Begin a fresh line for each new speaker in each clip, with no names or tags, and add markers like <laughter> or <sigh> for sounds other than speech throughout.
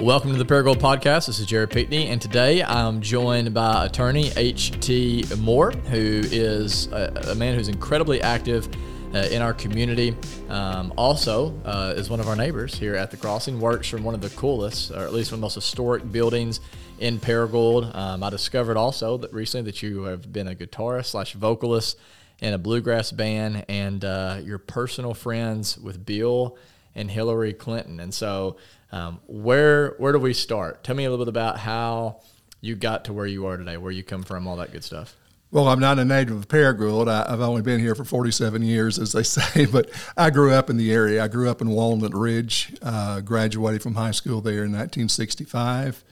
Welcome to the Paragould Podcast. This is Jared Pickney, and today I'm joined by attorney H.T. Moore, who is a, a man who's incredibly active uh, in our community. Um, also, uh, is one of our neighbors here at the crossing. Works from one of the coolest, or at least one of the most historic buildings in Paragould. Um, I discovered also that recently that you have been a guitarist slash vocalist in a bluegrass band, and uh, you're personal friends with Bill and Hillary Clinton. And so, um, where where do we start? Tell me a little bit about how you got to where you are today, where you come from, all that good stuff.
Well, I'm not a native of Paragould. I, have only been here for 47 years, as they <laughs> say, but I grew up in the area. I grew up in Walnut Ridge, uh, graduated from high school there in 1965.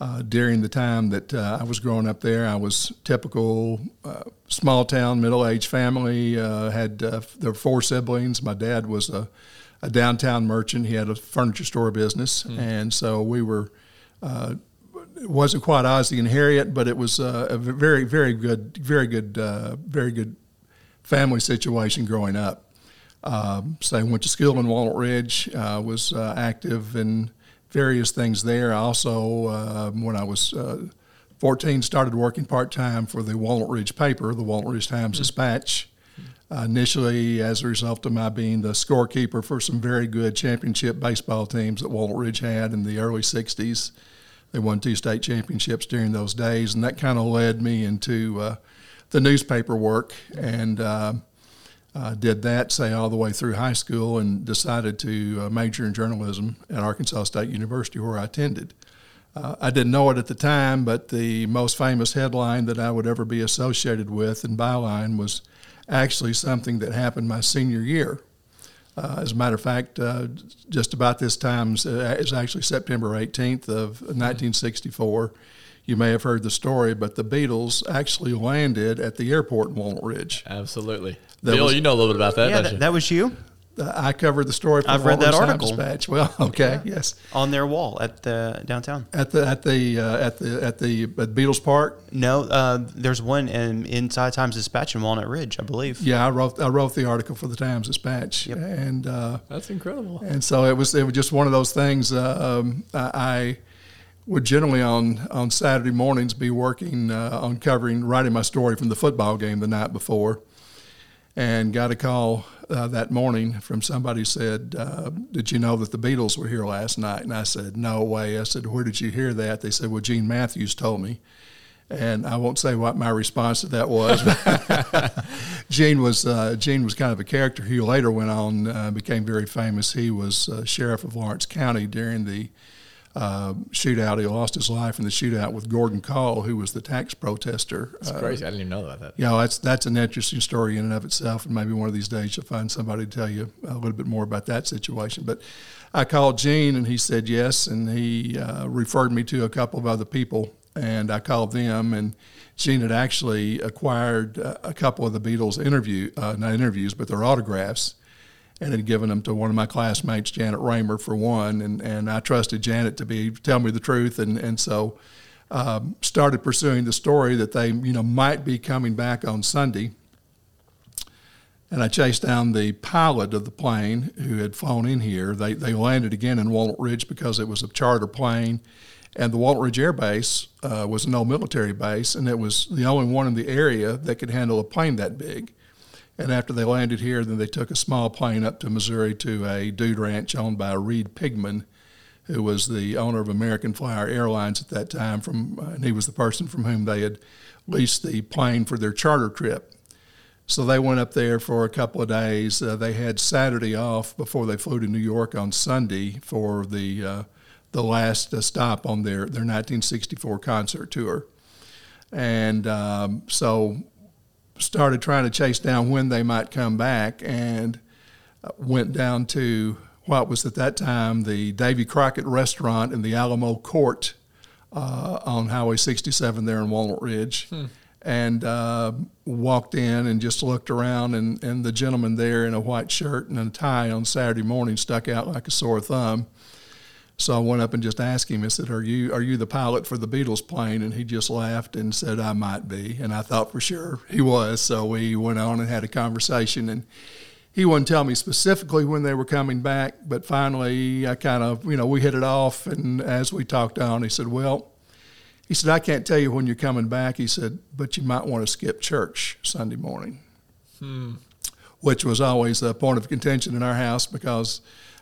Uh, during the time that uh, I was growing up there, I was typical uh, small town, middle aged family. Uh, had uh, there four siblings. My dad was a, a, downtown merchant. He had a furniture store business, mm. and so we were it wasn't quite Ozzie and Harriet, but it was uh, a very, very good, very good, uh, very good family situation growing up. Um, so I went to school in Walnut Ridge, uh, was uh, active in various things there. I also, um, when I was uh, 14, started working part time for the Walnut Ridge paper, the Walnut Ridge Times mm-hmm. Dispatch. Uh, initially, as a result of my being the scorekeeper for some very good championship baseball teams that Walnut Ridge had in the early 60s. They won two state championships during those days, and that kind of led me into uh, the newspaper work and uh, uh, did that, say, all the way through high school and decided to uh, major in journalism at Arkansas State University, where I attended. Uh, I didn't know it at the time, but the most famous headline that I would ever be associated with and byline was actually something that happened my senior year. Uh, as a matter of fact, uh, just about this time uh, is actually September 18th of 1964. You may have heard the story, but the Beatles actually landed at the airport in Walnut Ridge.
Absolutely. That Bill, was, you know a little bit about that.
Yeah, that, that was you.
I covered the story.
I've read that article.
Dispatch. Well, <laughs> okay, yeah. yes.
On their wall at the downtown.
At the at the uh, at the at the at Beatles Park.
No, uh, there's one in inside Times Dispatch in Walnut Ridge, I believe.
Yeah, I wrote I wrote the article for the Times Dispatch, yep. and uh,
that's incredible.
And so it was it was just one of those things. Uh, um, I would generally on on Saturday mornings be working uh, on covering writing my story from the football game the night before, and got a call uh, that morning from somebody said, uh, "Did you know that the Beatles were here last night?" And I said, "No way." I said, "Where did you hear that?" They said, "Well, Gene Matthews told me." And I won't say what my response to that was. <laughs> Gene was uh, Gene was kind of a character. He later went on uh, became very famous. He was uh, sheriff of Lawrence County during the uh, shootout. He lost his life in the shootout with Gordon Kahl, who was the tax protester.
That's uh, crazy. I didn't even know about that.
Yeah, you know, that's that's an interesting story in and of itself, and maybe one of these days you'll find somebody to tell you a little bit more about that situation. But I called Gene, and he said yes, and he uh, referred me to a couple of other people, and I called them, and Gene had actually acquired uh, a couple of the Beatles interview, uh, not interviews, but their autographs and had given them to one of my classmates, Janet Raymer, for one. And, and I trusted Janet to be tell me the truth, and and so um, started pursuing the story that they you know might be coming back on Sunday. And I chased down the pilot of the plane who had flown in here. They they landed again in Walnut Ridge because it was a charter plane. And the Walnut Ridge Air Base uh, was an old military base, and it was the only one in the area that could handle a plane that big. And after they landed here, then they took a small plane up to Missouri to a dude ranch owned by Reed Pigman, who was the owner of American Flyer Airlines at that time. From and he was the person from whom they had leased the plane for their charter trip. So they went up there for a couple of days. Uh, they had Saturday off before they flew to New York on Sunday for the uh, the last uh, stop on their their 1964 concert tour. And um, so started trying to chase down when they might come back and uh, went down to what was at that time the Davy Crockett restaurant in the Alamo Court uh, on Highway 67 there in Walnut Ridge. Hmm. And uh, walked in and just looked around, and, and the gentleman there in a white shirt and a tie on Saturday morning stuck out like a sore thumb. So I went up and just asked him. I said, "Are you are you the pilot for the Beatles plane?" And he just laughed and said, "I might be." And I thought for sure he was. So we went on and had a conversation, and he wouldn't tell me specifically when they were coming back, but finally I kind of, you know, we hit it off. And as we talked on, he said, Well, he said, I can't tell you when you're coming back. He said, but you might want to skip church Sunday morning, hmm. which was always a point of contention in our house because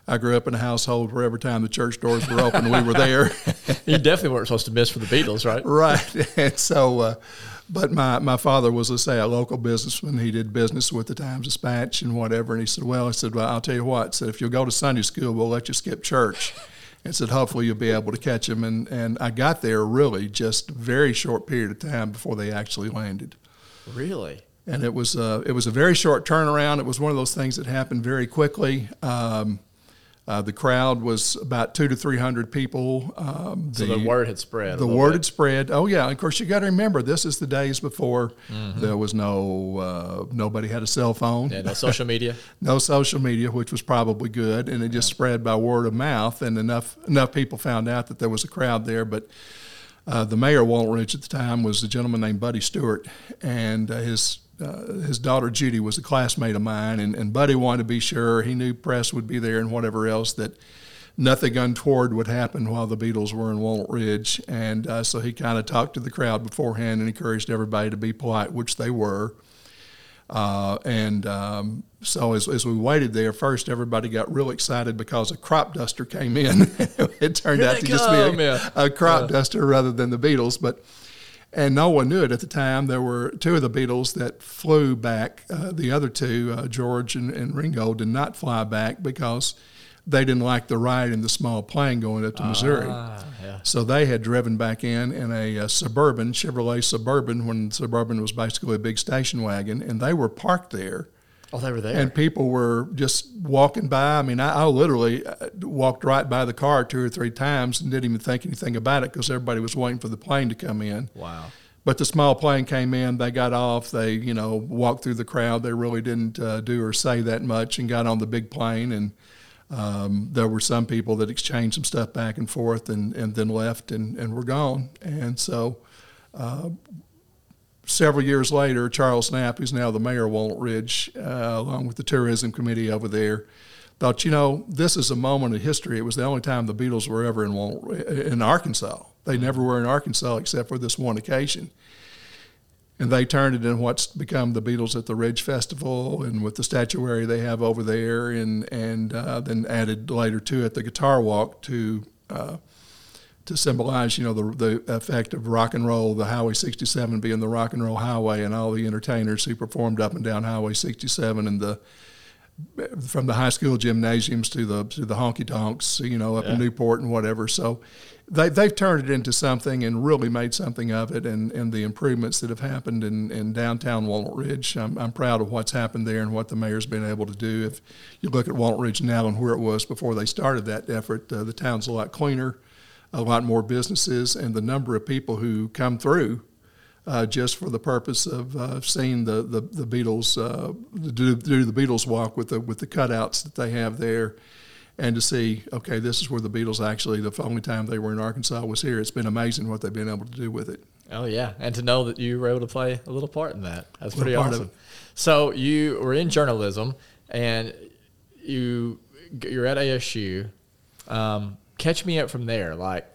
I grew up in a household where every time the church doors were open, we were there. <laughs>
you definitely weren't supposed to miss for the Beatles, right?
right. <laughs> And so, uh, but my, my father was, let's say, a local businessman. He did business with the Times Dispatch and whatever. And he said, Well, I said, Well, I'll tell you what. I said, If you'll go to Sunday school, we'll let you skip church. And said, Hopefully, you'll be able to catch them. And, and I got there really just a very short period of time before they actually landed.
Really?
And it was, uh, it was a very short turnaround. It was one of those things that happened very quickly. Um, uh, the crowd was about two to three hundred people.
Um, the, so the word had spread.
The word bit. had spread. Oh yeah, of course you got to remember this is the days before mm-hmm. there was no uh, nobody had a cell phone.
Yeah, no social media. <laughs>
no social media, which was probably good, and it just spread by word of mouth, and enough enough people found out that there was a crowd there, but. Uh, the mayor of Walnut Ridge at the time was a gentleman named Buddy Stewart, and uh, his uh, his daughter Judy was a classmate of mine, and, and Buddy wanted to be sure he knew press would be there and whatever else that nothing untoward would happen while the Beatles were in Walnut Ridge, and uh, so he kind of talked to the crowd beforehand and encouraged everybody to be polite, which they were. Uh, and um, so as, as we waited there, first everybody got real excited because a crop duster came in. <laughs> it turned
Here
out to come. just be a, a crop yeah. duster rather than the Beatles, but and no one knew it at the time. There were two of the Beatles that flew back. Uh, the other two, uh, George and, and, Ringo, did not fly back because they didn't like the ride in the small plane going up to Missouri. Ah, yeah. So they had driven back in in a, a, Suburban, Chevrolet Suburban, when Suburban was basically a big station wagon, and they were parked there
Oh, they were there.
And people were just walking by. I mean, I, I, literally uh, walked right by the car two or three times and didn't even think anything about it because everybody was waiting for the plane to come in.
Wow.
But the small plane came in, they got off, they, you know, walked through the crowd. They really didn't uh, do or say that much and got on the big plane. And um, there were some people that exchanged some stuff back and forth and, and then left and, and were gone. And so uh, several years later, Charles Snapp, who's now the mayor of Walnut Ridge, uh, along with the tourism committee over there, thought, you know, this is a moment in history. It was the only time the Beatles were ever in Walnut, in Arkansas. They never were in Arkansas except for this one occasion. And they turned it in what's become the Beatles at the Ridge Festival, and with the statuary they have over there, and and uh, then added later to it the guitar walk to uh, to symbolize, you know, the, the effect of rock and roll, the Highway 67 being the rock and roll highway, and all the entertainers who performed up and down Highway 67, and the from the high school gymnasiums to the to the honky tonks, you know, up yeah. in Newport and whatever. So they they've turned it into something and really made something of it, and, and the improvements that have happened in, in downtown Walnut Ridge. I'm, I'm proud of what's happened there and what the mayor's been able to do. If you look at Walnut Ridge now and where it was before they started that effort, uh, the town's a lot cleaner a lot more businesses, and the number of people who come through uh, just for the purpose of uh, seeing the the, the Beatles uh, do, do the Beatles walk with the with the cutouts that they have there, and to see okay, this is where the Beatles actually the only time they were in Arkansas was here. It's been amazing what they've been able to do with it.
Oh yeah, and to know that you were able to play a little part in that that's pretty awesome. So you were in journalism, and you you're at ASU. Um, catch me up from there. Like,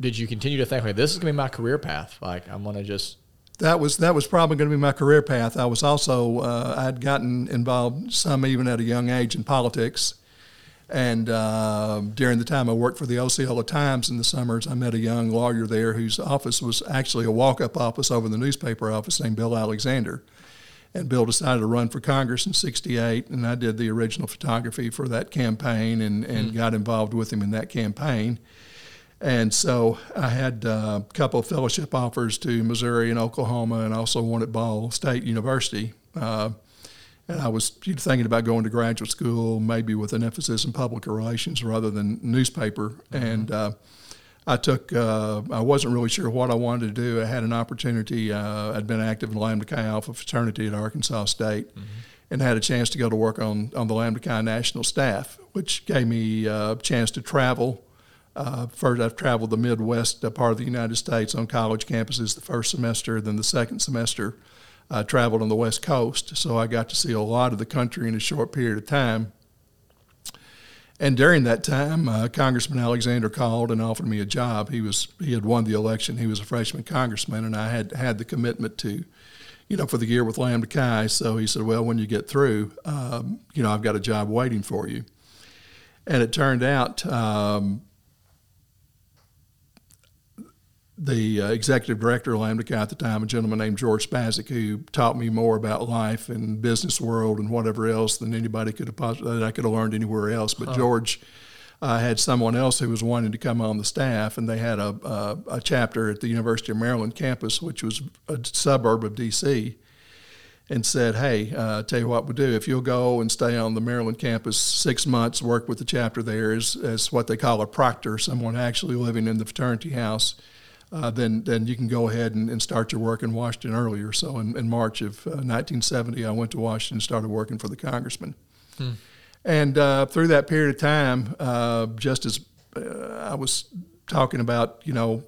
did you continue to think like this is going to be my career path? Like, I'm going to just
that was that was probably going to be my career path. I was also uh, I'd gotten involved some even at a young age in politics, and uh, during the time I worked for the Osceola Times in the summers, I met a young lawyer there whose office was actually a walk-up office over the newspaper office named Bill Alexander, and Bill decided to run for Congress in '68, and I did the original photography for that campaign and, and mm got involved with him in that campaign. And so I had uh, a couple of fellowship offers to Missouri and Oklahoma, and also one at Ball State University. Uh, and I was thinking about going to graduate school, maybe with an emphasis in public relations rather than newspaper. Mm-hmm. And uh, I took, uh, I wasn't really sure what I wanted to do. I had an opportunity. Uh, I'd been active in Lambda Chi Alpha fraternity at Arkansas State mm-hmm. and had a chance to go to work on, on the Lambda Chi national staff, which gave me a chance to travel. Uh, first, I've traveled the Midwest part of the United States on college campuses the first semester, then the second semester. I traveled on the West Coast, so I got to see a lot of the country in a short period of time. And during that time, uh, Congressman Alexander called and offered me a job. He was he had won the election. He was a freshman congressman, and I had had the commitment to, you know, for the year with Lambda Chi. So he said, "Well, when you get through, um, you know, I've got a job waiting for you." And it turned out um, the uh, executive director of Lambda Chi at the time, a gentleman named George Spasyk, who taught me more about life and business world and whatever else than anybody could have that I could have learned anywhere else. But huh. George uh, had someone else who was wanting to come on the staff, and they had a, a, a chapter at the University of Maryland campus, which was a suburb of D.C and said, "Hey, uh, tell you what we'll do. If you'll go and stay on the Maryland campus six months, work with the chapter there as, as what they call a proctor, someone actually living in the fraternity house, uh, then then you can go ahead and, and, start your work in Washington earlier. So in, in March of uh, 1970, I went to Washington and started working for the congressman. Hmm. And uh, through that period of time, uh, just as uh, I was talking about, you know,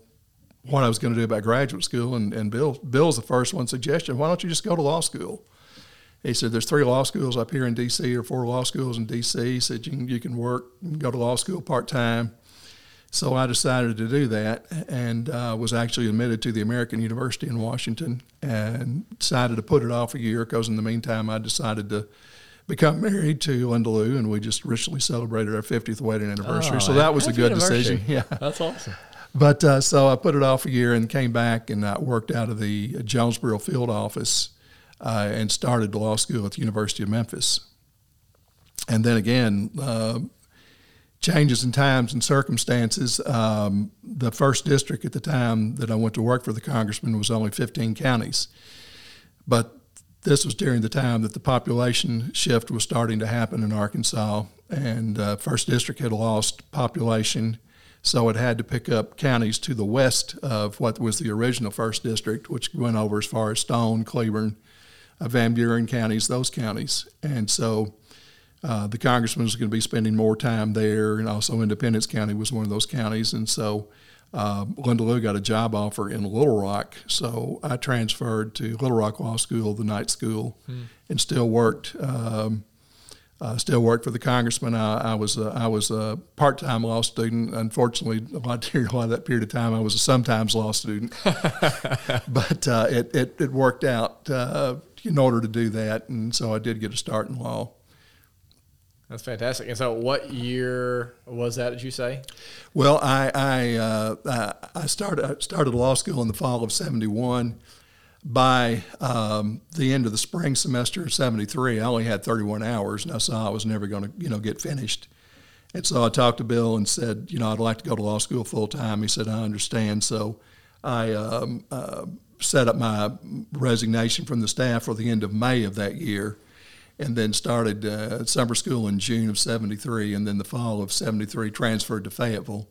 what I was going to do about graduate school, and, and Bill Bill's the first one suggestion. Why don't you just go to law school? He said, "There's three law schools up here in D.C. or four law schools in D.C." He said, "You can you can work, go to law school part time." So I decided to do that and uh, was actually admitted to the American University in Washington and decided to put it off a year because in the meantime I decided to become married to Linda Lou and we just recently celebrated our 50th wedding anniversary. Oh, so that was a good decision. <laughs>
Yeah. That's awesome.
But uh, so I put it off a year and came back and I worked out of the Jonesboro field office uh, and started law school at the University of Memphis. And then again, uh, changes in times and circumstances. Um, the first district at the time that I went to work for the congressman was only 15 counties. But this was during the time that the population shift was starting to happen in Arkansas, and uh, first district had lost population, so it had to pick up counties to the west of what was the original first district, which went over as far as Stone, Cleburne, uh, Van Buren counties, those counties, and so uh, the congressman was going to be spending more time there, and also Independence County was one of those counties. And so uh, Linda Lou got a job offer in Little Rock, so I transferred to Little Rock Law School, the night school, hmm. and still worked. Um, uh, still worked for the congressman. I, I was a, I was a part-time law student. Unfortunately, a lot during <laughs> a lot of that period of time, I was a sometimes law student. <laughs> but uh, it, it, it worked out uh, in order to do that, and so I did get a start in law.
That's fantastic. And so, what year was that? Did you say?
Well, I I, uh, I started started law school in the fall of '71. By um, the end of the spring semester of '73, I only had 31 hours, and I saw I was never going to you know get finished. And so I talked to Bill and said, you know, I'd like to go to law school full time. He said, I understand. So I um, uh, set up my resignation from the staff for the end of May of that year and then started uh, summer school in June of 73, and then the fall of 73 transferred to Fayetteville.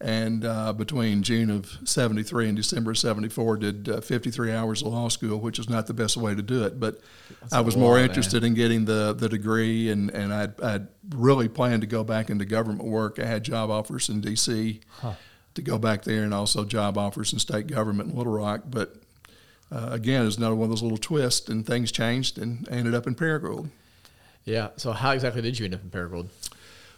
And uh, between June of 73 and December of 74, did uh, 53 hours of law school, which is not the best way to do it. But That's I was more interested man. in getting the, the degree, and, and I'd, I'd, really planned to go back into government work. I had job offers in D.C. Huh. to go back there, and also job offers in state government in Little Rock. But uh, again, it's another one of those little twists, and things changed, and I ended up in Paragould.
Yeah. So, how exactly did you end up in Paragould?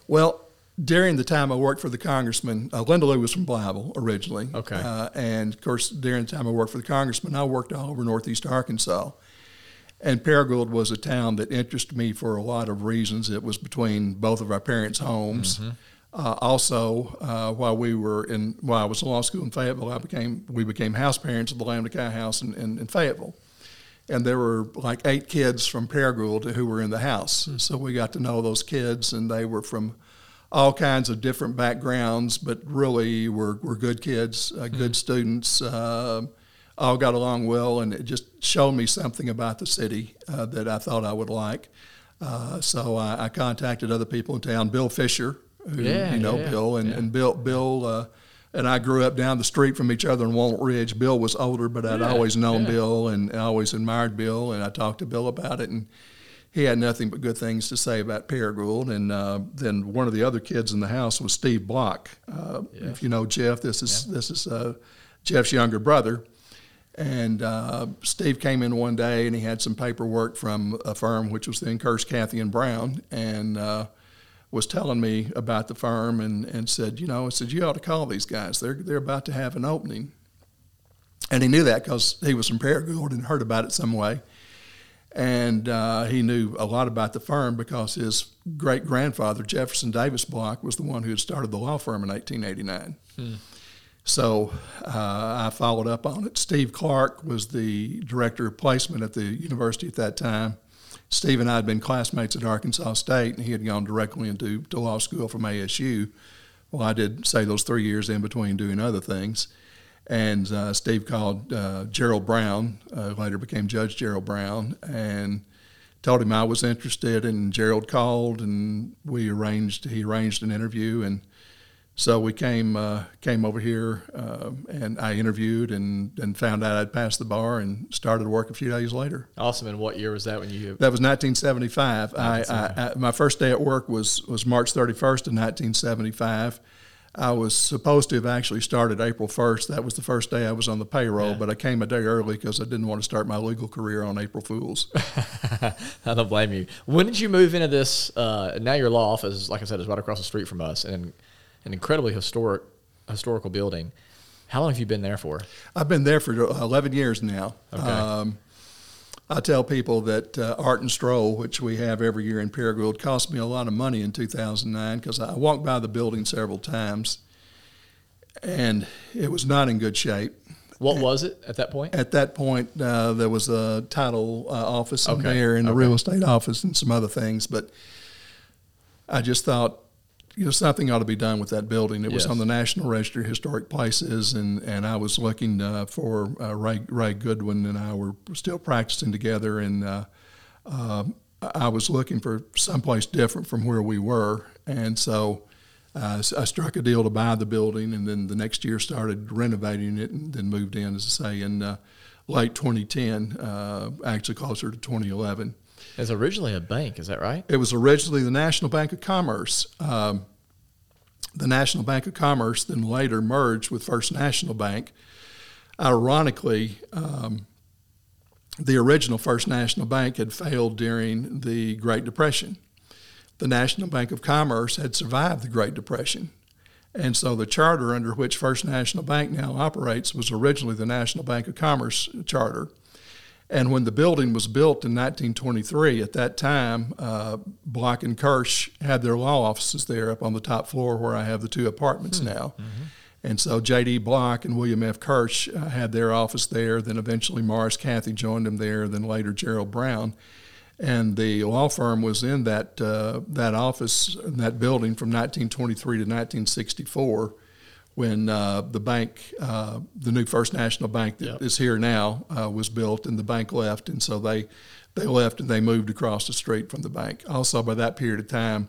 Well, during the time I worked for the congressman, uh, Linda Lou was from Blytheville originally.
Okay.
Uh, and of course, during the time I worked for the congressman, I worked all over Northeast Arkansas. And Paragould was a town that interested me for a lot of reasons. It was between both of our parents' homes. Mm-hmm. Uh, also, uh, while we were in, while I was in law school in Fayetteville, I became we became house parents at the Lambda Chi House in, in, in, Fayetteville, and there were like eight kids from Paragould who were in the house. Mm-hmm. So we got to know those kids, and they were from all kinds of different backgrounds, but really were were good kids, uh, good mm-hmm. students. Uh, all got along well, and it just showed me something about the city uh, that I thought I would like. Uh, so I, I contacted other people in town. Bill Fisher who yeah, you know yeah, Bill and, yeah. and Bill Bill uh, and I grew up down the street from each other in Walnut Ridge. Bill was older, but I'd always known Bill and I always admired Bill, and I talked to Bill about it, and he had nothing but good things to say about Paragould. And uh, then one of the other kids in the house was Steve Block. Uh, if you know Jeff, this is this is uh, Jeff's younger brother. And uh, Steve came in one day and he had some paperwork from a firm, which was then Kirsch, Cathy, and Brown, and uh, was telling me about the firm and, and said, you know, I said, you ought to call these guys. They're, they're about to have an opening. And he knew that because he was from Paragould and heard about it some way. And uh, he knew a lot about the firm because his great grandfather, Jefferson Davis Block, was the one who had started the law firm in 1889. Hmm. So uh, I followed up on it. Steve Clark was the director of placement at the university at that time. Steve and I had been classmates at Arkansas State, and he had gone directly into to law school from ASU. Well, I did say those three years in between doing other things. And uh, Steve called uh, Gerald Brown, uh, later became Judge Gerald Brown, and told him I was interested. And Gerald called, and we arranged. He arranged an interview, and so we came uh, came over here, uh, and I interviewed and, and found out I'd passed the bar and started work a few days later.
Awesome. And what year was that when you?
That was 1975. I, I, I, my first day at work was was March 31st of 1975. I was supposed to have actually started April 1st. That was the first day I was on the payroll, yeah. but I came a day early because I didn't want to start my legal career on April Fools. <laughs>
I don't blame you. When did you move into this? Uh, now your law office, like I said, is right across the street from us, and an incredibly historic historical building. How long have you been there for?
I've been there for 11 years now. Okay. Um, I tell people that uh, Art and Stroll, which we have every year in Paragould, cost me a lot of money in 2009 because I walked by the building several times and it was not in good shape.
What was it at that point?
At that point, uh, there was a title uh, office in okay. there and a real estate office and some other things. But I just thought, you know, something ought to be done with that building. It yes. was on the National Register of Historic Places, and, and I was looking uh, for uh, Ray, Ray Goodwin and I were still practicing together, and uh, uh I was looking for someplace different from where we were, and so uh, I struck a deal to buy the building, and then the next year started renovating it, and then moved in, as I say, in uh, late 2010, actually closer to 2011.
It was originally a bank, is that right?
It was originally the National Bank of Commerce. Um, the National Bank of Commerce then later merged with First National Bank. Ironically, um, the original First National Bank had failed during the Great Depression. The National Bank of Commerce had survived the Great Depression. And so the charter under which First National Bank now operates was originally the National Bank of Commerce charter. And when the building was built in 1923, at that time, uh, Block and Kirsch had their law offices there up on the top floor where I have the two apartments mm-hmm. now. Mm-hmm. And so J.D. Block and William F. Kirsch uh, had their office there. Then eventually Morris Cathy joined them there. Then later Gerald Brown. And the law firm was in that, uh, that office, in that building from 1923 to 1964 when uh, the bank, uh, the new First National Bank that yep. is here now, uh, was built, and the bank left, and so they they left and they moved across the street from the bank. Also, by that period of time,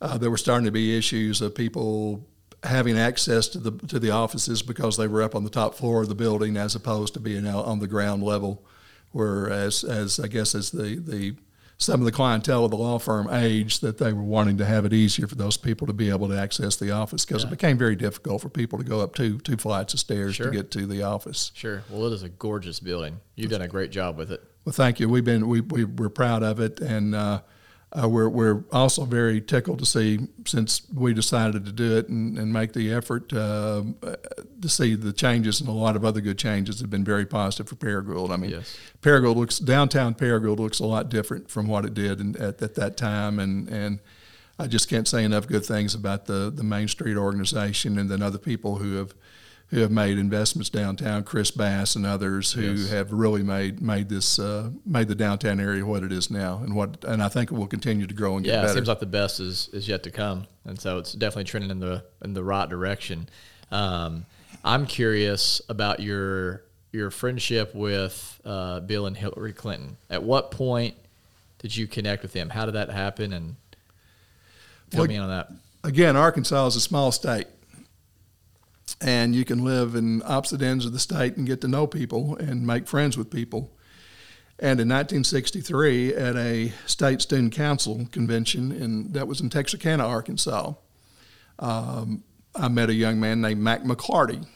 uh, there were starting to be issues of people having access to the to the offices because they were up on the top floor of the building as opposed to being out on the ground level, where as as I guess as the the some of the clientele of the law firm aged that they were wanting to have it easier for those people to be able to access the office because yeah. it became very difficult for people to go up two two flights of stairs sure. to get to the office.
Sure. Well, it is a gorgeous building. You've done a great job with it.
Well, thank you. We've been we, we we're proud of it, and uh, uh, we're, we're also very tickled to see, since we decided to do it and, and make the effort uh, to see the changes, and a lot of other good changes have been very positive for Paragould. I mean, yes. Paragould looks, downtown Paragould looks a lot different from what it did in, at, at that time, and, and I just can't say enough good things about the, the Main Street organization and then other people who have who have made investments downtown, Chris Bass and others who yes. have really made made this uh, made the downtown area what it is now, and what and I think it will continue to grow and get
yeah,
better.
it seems like the best is is yet to come, and so it's definitely trending in the in the right direction. Um, I'm curious about your your friendship with uh, Bill and Hillary Clinton. At what point did you connect with them? How did that happen? And tell well, me on that.
Again, Arkansas is a small state and you can live in opposite ends of the state and get to know people and make friends with people. And in 1963, at a state student council convention in, that was in Texarkana, Arkansas, um, I met a young man named Mac McLarty.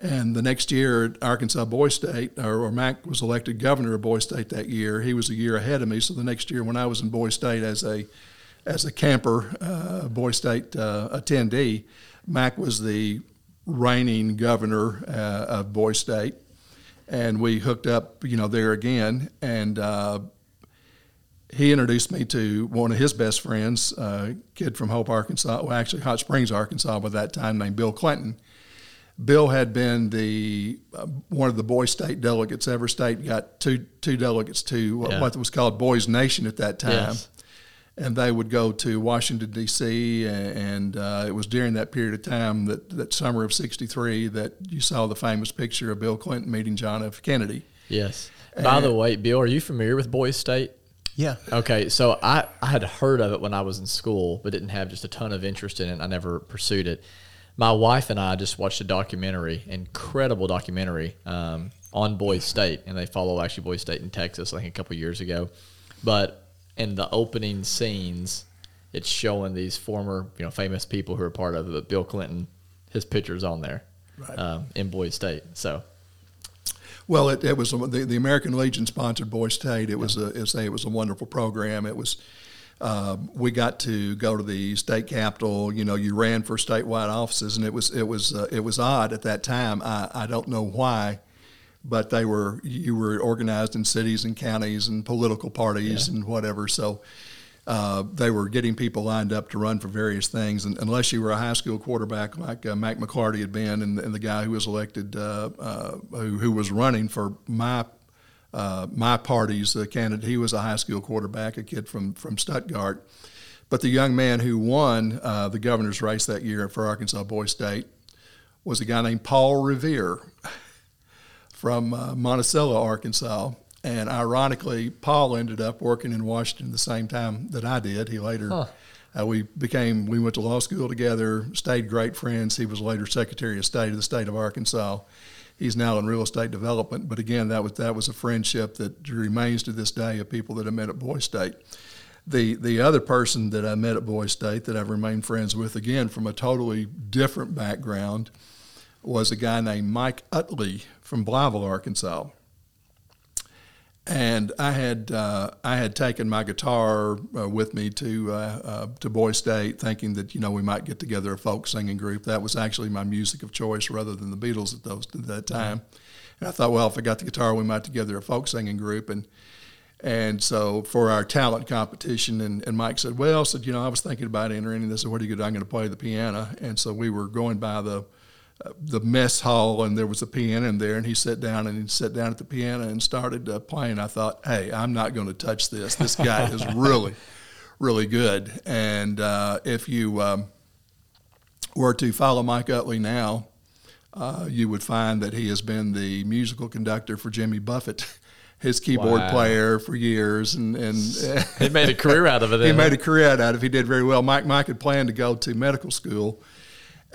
And the next year at Arkansas Boys State, or, or Mac was elected governor of Boys State that year. He was a year ahead of me. So the next year, when I was in Boys State as a as a camper, uh, Boys State uh, attendee, Mac was the reigning governor uh, of Boys State, and we hooked up, you know, there again, and uh, he introduced me to one of his best friends, a kid from Hope, Arkansas, well, actually Hot Springs, Arkansas, by that time, named Bill Clinton. Bill had been the uh, one of the boy State delegates. Every state got two two delegates to
Yeah.
what was called Boys Nation at that time
Yes.
and they would go to Washington D.C. and uh, it was during that period of time that that summer of '63 that you saw the famous picture of Bill Clinton meeting John F. Kennedy.
Yes. By the way, Bill, are you familiar with Boys State?
Yeah.
Okay, so I, I had heard of it when I was in school, but didn't have just a ton of interest in it. I never pursued it. My wife and I just watched a documentary, incredible documentary um, on Boys State, and they follow actually Boys State in Texas, I think a couple years ago. But in the opening scenes, it's showing these former, you know, famous people who are part of it. But Bill Clinton, his picture's on there
Right.
um, in Boys State. So
Well, it, it was the, the American Legion sponsored Boy State. It was a it was a, it was a wonderful program. It was um, we got to go to the state capitol. You know, you ran for statewide offices, and it was it was uh, it was odd at that time. I, I don't know why, but they were you were organized in cities and counties and political parties and whatever. So. Uh, they were getting people lined up to run for various things, and unless you were a high school quarterback like uh, Mac McLarty had been, and, and the guy who was elected, uh, uh, who, who was running for my uh, my party's candidate, he was a high school quarterback, a kid from from Stuttgart. But the young man who won the governor's race that year for Arkansas Boys State was a guy named Paul Riviere <laughs> from Monticello, Arkansas. And ironically, Paul ended up working in Washington the same time that I did. He later,
Huh.
uh, we became, we went to law school together, stayed great friends. He was later Secretary of State of the state of Arkansas. He's now in real estate development. But again, that was that was a friendship that remains to this day of people that I met at Boys State. The the other person that I met at Boys State that I've remained friends with, again from a totally different background, was a guy named Mike Utley from Blytheville, Arkansas. And I had uh, I had taken my guitar uh, with me to uh, uh, to Boy State, thinking that you know we might get together a folk singing group. That was actually my music of choice, rather than the Beatles at those at that time. And I thought, well, if I got the guitar, we might together a folk singing group. And and so for our talent competition, and, and Mike said, well, said you know I was thinking about entering, and they said, what are you going to? I'm going to play the piano. And so we were going by the the mess hall and there was a piano in there and he sat down and he sat down at the piano and started uh, playing i thought hey i'm not going to touch this this guy is <laughs> really really good and uh, if you um, were to follow mike utley now uh, you would find that he has been the musical conductor for jimmy buffett <laughs> his keyboard
Wow.
player for years and, and
he made a career out of it. <laughs>
he made
huh?
a career out of it. He did very well. Mike Mike had planned to go to medical school,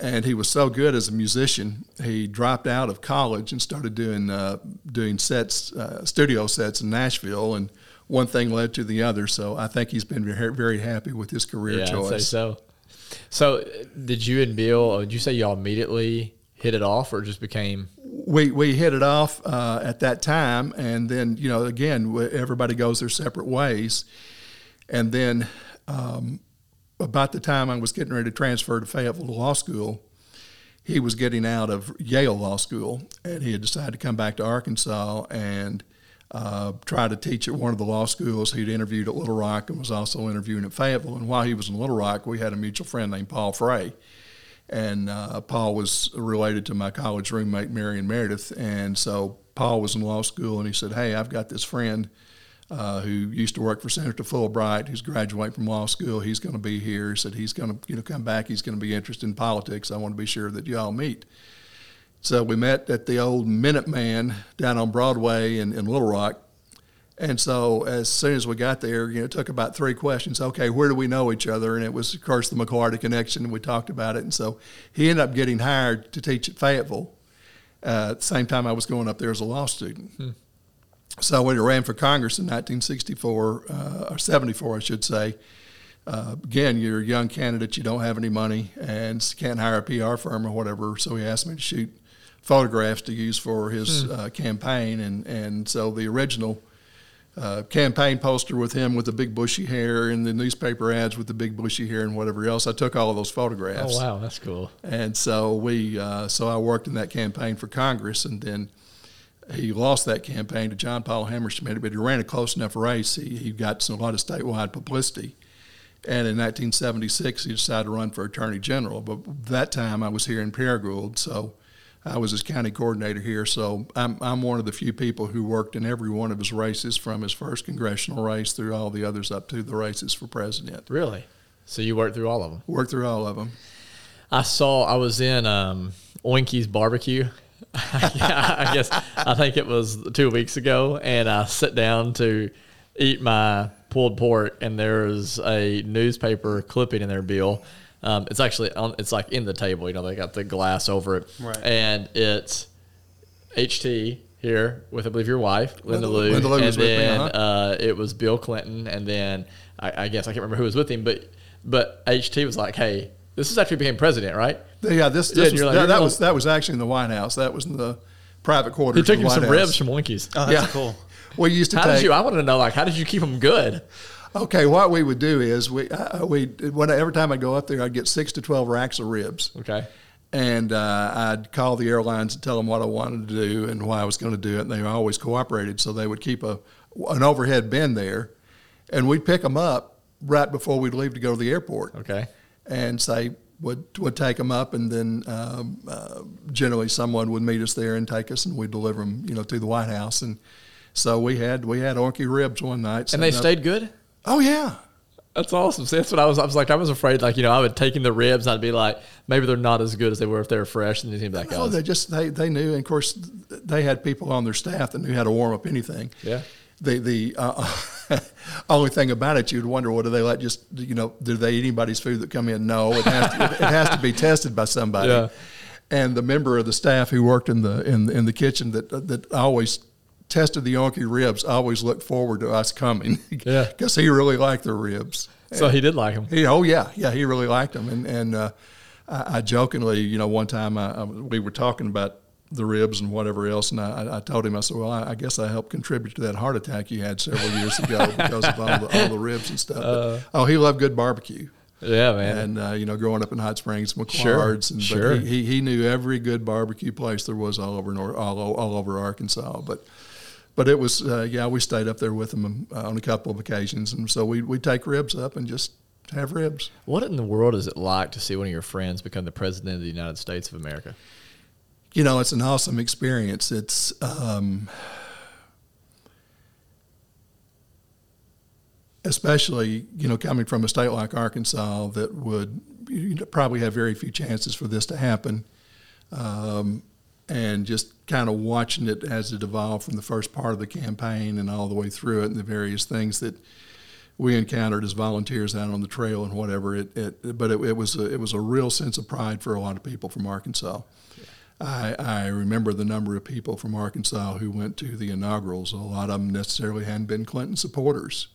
and he was so good as a musician, he dropped out of college and started doing uh, doing sets, uh, studio sets in Nashville, and one thing led to the other. So I think he's been very, very happy with his career
Yeah, I'd say so. So, uh, did you and Bill? uh, Did you say y'all immediately hit it off, or just became?
we we hit it off uh, at that time, and then you know again everybody goes their separate ways, and then um, about the time I was getting ready to transfer to Fayetteville Law School, he was getting out of Yale Law School, and he had decided to come back to Arkansas and uh, try to teach at one of the law schools. He'd interviewed at Little Rock and was also interviewing at Fayetteville. And while he was in Little Rock, we had a mutual friend named Paul Fray and uh, Paul was related to my college roommate Marion Meredith, and so Paul was in law school, and he said, "Hey, I've got this friend uh, who used to work for Senator Fulbright, who's graduating from law school. He's going to be here." He said he's going to, you know, come back. He's going to be interested in politics. I want to be sure that y'all meet. So we met at the old Minuteman down on Broadway in, in Little Rock. And so as soon as we got there, you know, it took about three questions. Okay, where do we know each other? And it was, of course, the McLarty connection. We talked about it. And so he ended up getting hired to teach at Fayetteville uh, at the same time I was going up there as a law student. So when he ran for Congress in 1964, uh, or 74, I should say, uh, again, you're a young candidate, you don't have any money, and can't hire a PR firm or whatever. So he asked me to shoot photographs to use for his uh, campaign, and and so the original. Uh, campaign poster with him with the big bushy hair and the newspaper ads with the big bushy hair and whatever else. I took all of those photographs.
Oh wow, that's cool.
And so we, uh, so I worked in that campaign for Congress, and then he lost that campaign to John Paul Hammerschmidt, but he ran a close enough race. He, he got some, a lot of statewide publicity. And in 1976, he decided to run for attorney general. But that time I was here in Paragould, so I was his county coordinator here. So I'm, I'm one of the few people who worked in every one of his races from his first congressional race through all the others up to the races for president.
Really? So you worked through all of them?
Worked through all of them.
I saw. I was in um, Oinky's barbecue. <laughs> I guess I think it was two weeks ago, and I sit down to eat my pulled pork, and there's a newspaper clipping in their bill. Um, it's actually on, it's like in the table, you know, they got the glass over it,
Right.
and it's HT here with I believe your wife Linda,
Linda-
Lou,
Linda Lou
and
was with me,
then
uh-huh.
uh, it was Bill Clinton, and then I, I guess I can't remember who was with him, but but HT was like, hey, this is after he became president, right?
Yeah, this,
Yeah,
this
and
was,
like,
that, that was that was actually in the White House. That was in the private quarters.
He took
of
him
White
some
House.
ribs from Winkies.
Oh, that's
Yeah.
cool. <laughs>
We used to
How
take.
did you? I wanted to know, like, how did you keep them good?
Okay, what we would do is we uh, we when every time I go up there, I'd get six to twelve racks of ribs,
Okay.
and uh, I'd call the airlines and tell them what I wanted to do and why I was going to do it, and they always cooperated. So they would keep a an overhead bin there, and we'd pick them up right before we'd leave to go to the airport.
Okay.
And say would would take them up, and then um, uh, generally someone would meet us there and take us, and we'd deliver them, you know, to the White House. And so we had we had Oinky ribs one night,
And they
up-
stayed good.
Oh yeah,
That's awesome. See, that's what I was. I was like, I was afraid, like, you know, I would take in the ribs. and I'd be like, maybe they're not as good as they were if they were fresh. And then he'd be like,
oh
oh,
they just they they knew, and of course they had people on their staff that knew how to warm up anything.
yeah.
The the uh, <laughs> only thing about it, you'd wonder, what do they let just you know? Do they eat anybody's food that come in? No, it has to, it has to be tested by somebody.
Yeah.
And the member of the staff who worked in the in in the kitchen that that always tested the Oinky ribs always looked forward to us coming. <laughs>
Yeah.
because he really liked the ribs.
So he did like them.
He, oh yeah, yeah, he really liked them. And and uh, I, I jokingly, you know, one time I, I, we were talking about the ribs and whatever else, and I, I told him, I said, well, I, I guess I helped contribute to that heart attack you had several years ago <laughs> because of all the all the ribs and stuff. But, oh, he loved good barbecue.
Yeah, man.
And uh, you know, growing up in Hot Springs, McClard's,
Sure,
and
sure.
He, he he knew every good barbecue place there was all over Nor- all, all over Arkansas. But but it was uh, yeah, we stayed up there with him uh, on a couple of occasions, and so we we take ribs up and just have ribs.
what in the world is it like to see one of your friends become the president of the United States of America?
You know, it's an awesome experience. It's um, especially you know coming from a state like Arkansas that would probably have very few chances for this to happen, um, and just kind of watching it as it evolved from the first part of the campaign and all the way through it, and the various things that we encountered as volunteers out on the trail and whatever. It, it but it, it was a, it was a real sense of pride for a lot of people from Arkansas. I, I remember the number of people from Arkansas who went to the inaugurals. A lot of them necessarily hadn't been Clinton supporters,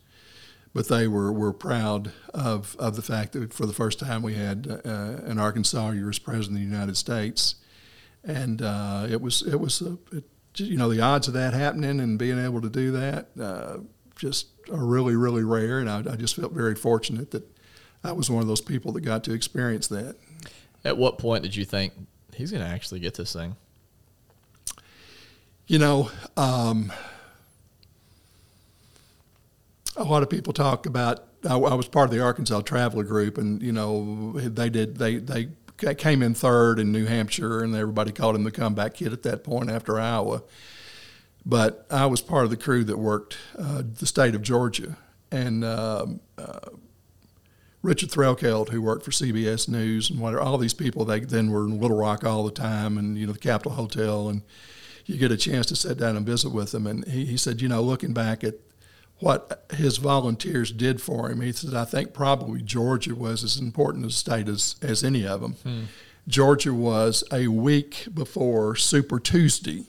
but they were, were proud of, of the fact that for the first time we had uh, an Arkansas as president of the United States, and uh, it was it was a, it, you know the odds of that happening and being able to do that uh, just are really really rare, and I, I just felt very fortunate that I was one of those people that got to experience that.
At what point did you think he's going to actually get this thing?
You know, um, a lot of people talk about. I, I was part of the Arkansas Traveler Group, and you know, they did they they came in third in New Hampshire, and everybody called him the comeback kid at that point after Iowa. But I was part of the crew that worked uh, the state of Georgia, and um, uh, Richard Threlkeld, who worked for CBS News and whatever, all these people, they then were in Little Rock all the time, and you know the Capitol Hotel, and you get a chance to sit down and visit with him. And he, he said, you know, looking back at what his volunteers did for him, he said, I think probably Georgia was as important a state as, as any of them. Hmm. Georgia was a week before Super Tuesday.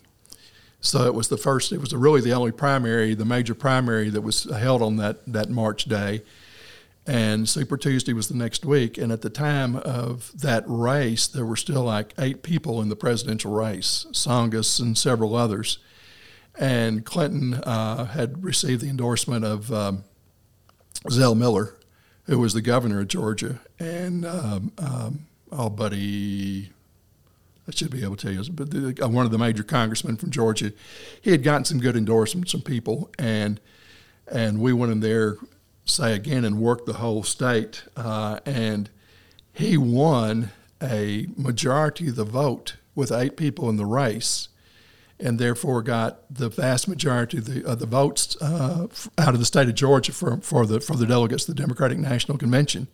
So it was the first, it was really the only primary, the major primary that was held on that, that March day. And Super Tuesday was the next week. And at the time of that race, there were still like eight people in the presidential race, Tsongas and several others. And Clinton uh, had received the endorsement of um, Zell Miller, who was the governor of Georgia, and um, um, oh, buddy, I should be able to tell you, but the, uh, one of the major congressmen from Georgia, he had gotten some good endorsements from people, and and we went in there, say again, and worked the whole state, uh, and he won a majority of the vote with eight people in the race and therefore got the vast majority of the, of the votes uh, out of the state of Georgia for, for, the, for the delegates to the Democratic National Convention.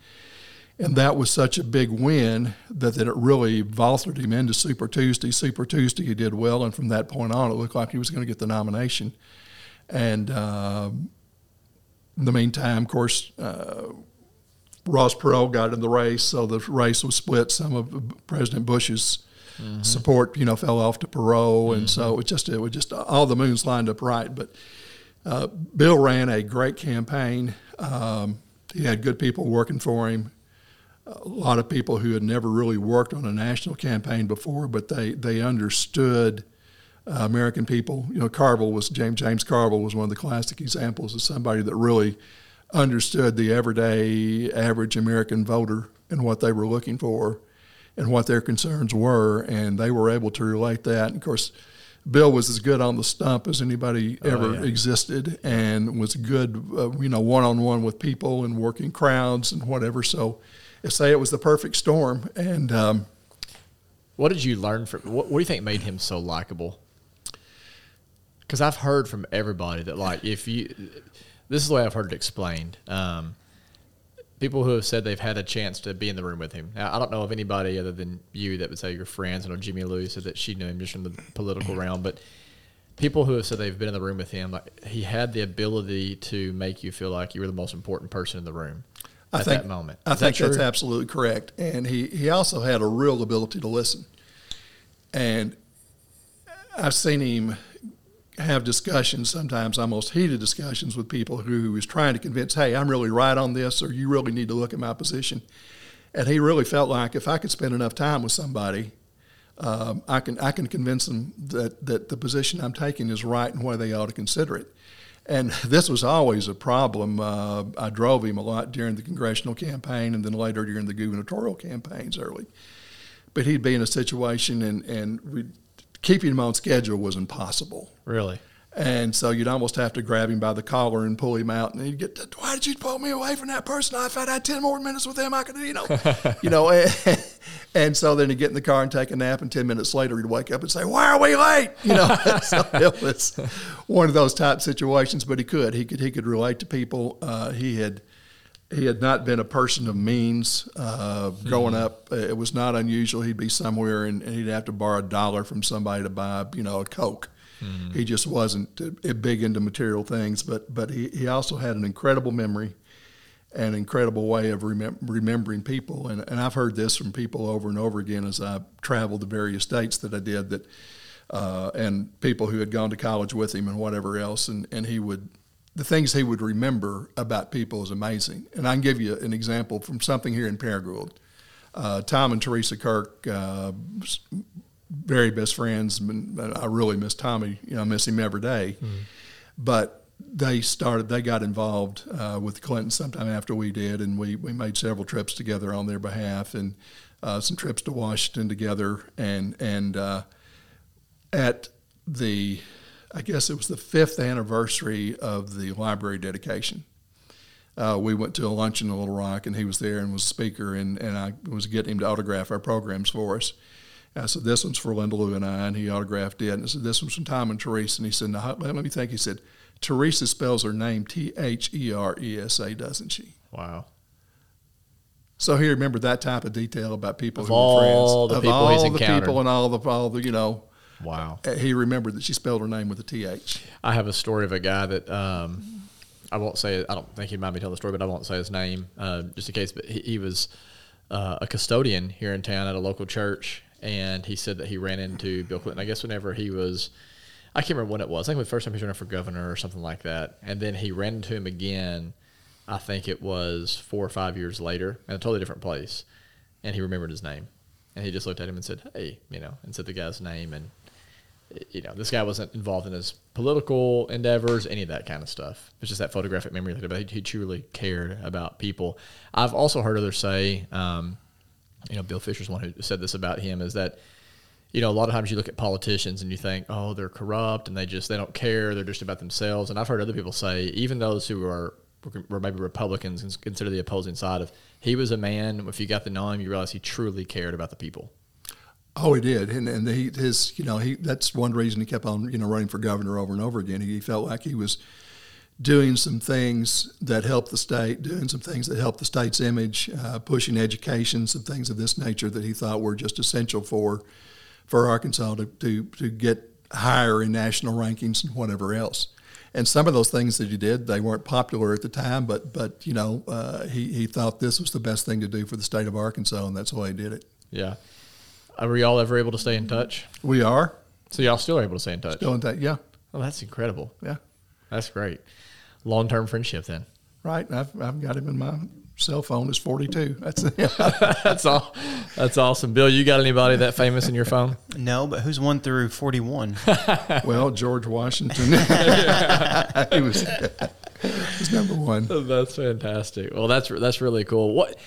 And that was such a big win that, that it really vaulted him into Super Tuesday. Super Tuesday, he did well, and from that point on, it looked like he was going to get the nomination. And uh, in the meantime, of course, uh, Ross Perot got in the race, so the race was split. Some of President Bush's mm-hmm. support, you know, fell off to Perot, and mm-hmm. so it was just it was just all the moons lined up right. But uh, Bill ran a great campaign. Um, he had good people working for him. A lot of people who had never really worked on a national campaign before, but they they understood. Uh, American people, you know, Carville was James James Carville was one of the classic examples of somebody that really understood the everyday average American voter and what they were looking for and what their concerns were, and they were able to relate that. And of course, Bill was as good on the stump as anybody oh, ever yeah. existed, and was good, uh, you know, one on one with people and working crowds and whatever. So, I say it was the perfect storm. And um,
what did you learn from? What, what do you think made him so likable? Because I've heard from everybody that like if you, this is the way I've heard it explained. Um, people who have said they've had a chance to be in the room with him. Now, I don't know of anybody other than you that would say your friends. I know Jimmie Lou said that she knew him just from the political realm, but people who have said they've been in the room with him, like he had the ability to make you feel like you were the most important person in the room. I at think, that moment.
Is I think that that's absolutely correct. And he, he also had a real ability to listen. And I've seen him have discussions, sometimes almost heated discussions with people who is trying to convince, hey, I'm really right on this, or you really need to look at my position. And he really felt like if I could spend enough time with somebody, um, I can I can convince them that, that the position I'm taking is right and why they ought to consider it. And <laughs> this was always a problem. Uh, I drove him a lot during the congressional campaign and then later during the gubernatorial campaigns early. But he'd be in a situation and, and we'd keeping him on schedule was impossible.
Really?
And so you'd almost have to grab him by the collar and pull him out, and he'd get, "Why did you pull me away from that person? If I'd had ten more minutes with them, I could, you know, <laughs> you know." And, <laughs> and, so then he'd get in the car and take a nap, and ten minutes later he'd wake up and say, "Why are we late?" <laughs> You know, so it was one of those type situations. But he could, he could, he could relate to people. Uh, he had he had not been a person of means uh, growing mm-hmm. up. It was not unusual. He'd be somewhere and, and, he'd have to borrow a dollar from somebody to buy, you know, a Coke. Mm-hmm. He just wasn't uh, big into material things, but but he, he also had an incredible memory, an incredible way of remem- remembering people. And, and I've heard this from people over and over again as I traveled the various states that I did that, uh, and people who had gone to college with him and whatever else. And, and he would the things he would remember about people is amazing. And I can give you an example from something here in Paragould. Uh, Tom and Teresa Kirk, uh, very best friends. I really miss Tommy. You know, I miss him every day. Mm-hmm. But they started. They got involved uh, with Clinton sometime after we did, and we we made several trips together on their behalf, and uh, some trips to Washington together, and and uh, at the I guess it was the fifth anniversary of the library dedication. Uh, we went to a luncheon in Little Rock, and he was there and was a speaker, and, and I was getting him to autograph our programs for us. I said, This one's for Linda Lou and I, and he autographed it. And I said, This one's from Tom and Teresa. And he said, let me think. He said, Teresa spells her name T H E R E S A, doesn't she?
Wow.
So he remembered that type of detail about people
of
who
all
were friends.
The
of
people
all
he's
the
encountered.
people and all the, all the, you know,
Wow.
Uh, he remembered that she spelled her name with a TH.
I have a story of a guy that um, I won't say, I don't think he'd mind me telling the story, but I won't say his name uh, just in case. But he, he was uh, a custodian here in town at a local church. And he said that he ran into Bill Clinton, I guess, whenever he was, I can't remember when it was. I think it was the first time he was running for governor or something like that. And then he ran into him again I think it was four or five years later, in a totally different place, and he remembered his name, and he just looked at him and said, "Hey," you know, and said the guy's name, and you know, this guy wasn't involved in his political endeavors, any of that kind of stuff. It's just that photographic memory that he, truly cared about people. I've also heard others say, um, you know, Bill Fisher's one who said this about him is that, you know, a lot of times you look at politicians and you think, oh, they're corrupt and they just they don't care, they're just about themselves. And I've heard other people say, even those who are or maybe Republicans consider the opposing side of he was a man. If you got to know him, you realize he truly cared about the people.
Oh, he did, and and he, his you know he that's one reason he kept on you know running for governor over and over again. He, felt like he was doing some things that helped the state, doing some things that helped the state's image, uh, pushing education, some things of this nature that he thought were just essential for for Arkansas to to, to get higher in national rankings and whatever else. And some of those things that he did, they weren't popular at the time, but but you know uh, he he thought this was the best thing to do for the state of Arkansas, and that's why he did it.
Yeah. Are y'all ever able to stay in touch?
We are.
So y'all still are able to stay in touch?
Still in touch, yeah.
Oh, that's incredible.
Yeah.
That's great. Long term friendship then.
Right. I've, I've got him in my cell phone is 42. That's <laughs> <laughs>
that's all. That's awesome. Bill, you got anybody that famous in your phone?
No, but who's one through 41? <laughs>
well, George Washington. he was, was number one.
Oh, that's fantastic. Well, that's that's really cool. What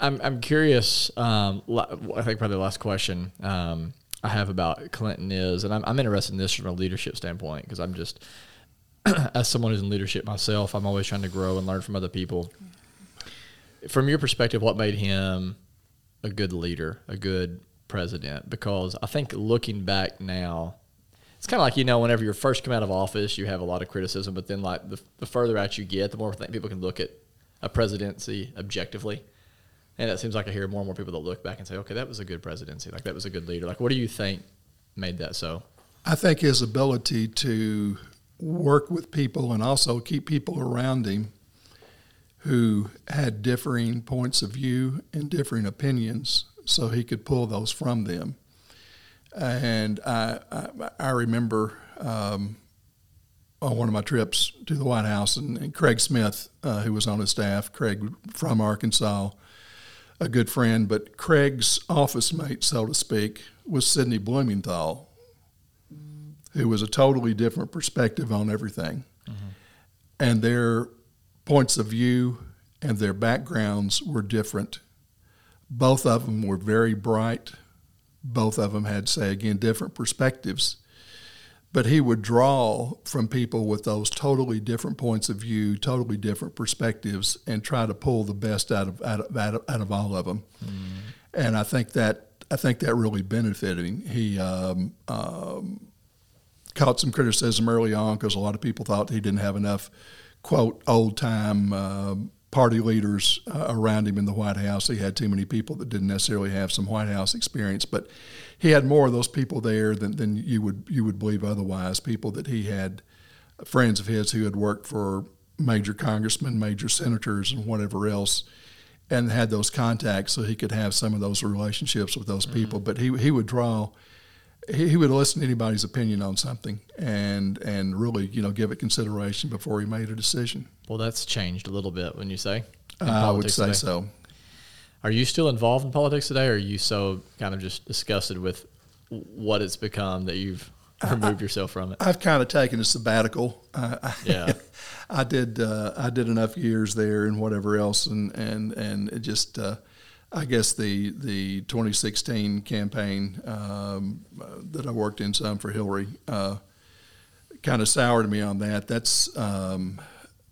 I'm I'm curious. Um, I think probably the last question um, I have about Clinton is, and I'm, I'm interested in this from a leadership standpoint because I'm just <clears throat> as someone who's in leadership myself, I'm always trying to grow and learn from other people. From your perspective, what made him a good leader, a good president? Because I think looking back now, it's kind of like you know, whenever you first come out of office, you have a lot of criticism, but then like the, the further out you get, the more people can look at a presidency objectively and it seems like I hear more and more people that look back and say, okay, that was a good presidency. Like that was a good leader. Like, what do you think made that so?
I think his ability to work with people and also keep people around him who had differing points of view and differing opinions so he could pull those from them. And I, I, I remember um, on one of my trips to the White House, and, and Craig Smith, uh, who was on his staff, Craig from Arkansas, a good friend, but Craig's office mate, so to speak, was Sidney Blumenthal, who was a totally different perspective on everything. Mm-hmm. And their points of view and their backgrounds were different. Both of them were very bright. Both of them had, say, again, different perspectives but he would draw from people with those totally different points of view, totally different perspectives, and try to pull the best out of out of, out of, out of all of them. Mm. And I think that I think that really benefited him. He um, um, caught some criticism early on because a lot of people thought he didn't have enough quote old time uh, party leaders uh, around him in the White House. He had too many people that didn't necessarily have some White House experience, but he had more of those people there than, than you would you would believe otherwise. People that he had friends of his who had worked for major congressmen, major senators, and whatever else, and had those contacts so he could have some of those relationships with those mm-hmm. people. But he he would draw. He, he would listen to anybody's opinion on something and and really you know give it consideration before he made a decision.
Well, that's changed a little bit when you say.
I would say today. so.
Are you still involved in politics today, or are you so kind of just disgusted with what it's become that you've removed yourself from it?
I've kind of taken a sabbatical. Uh,
yeah, <laughs>
I did. Uh, I did enough years there and whatever else, and and and it just. Uh, I guess the the 2016 campaign um, that I worked in some for Hillary uh, kind of soured me on that. That's um,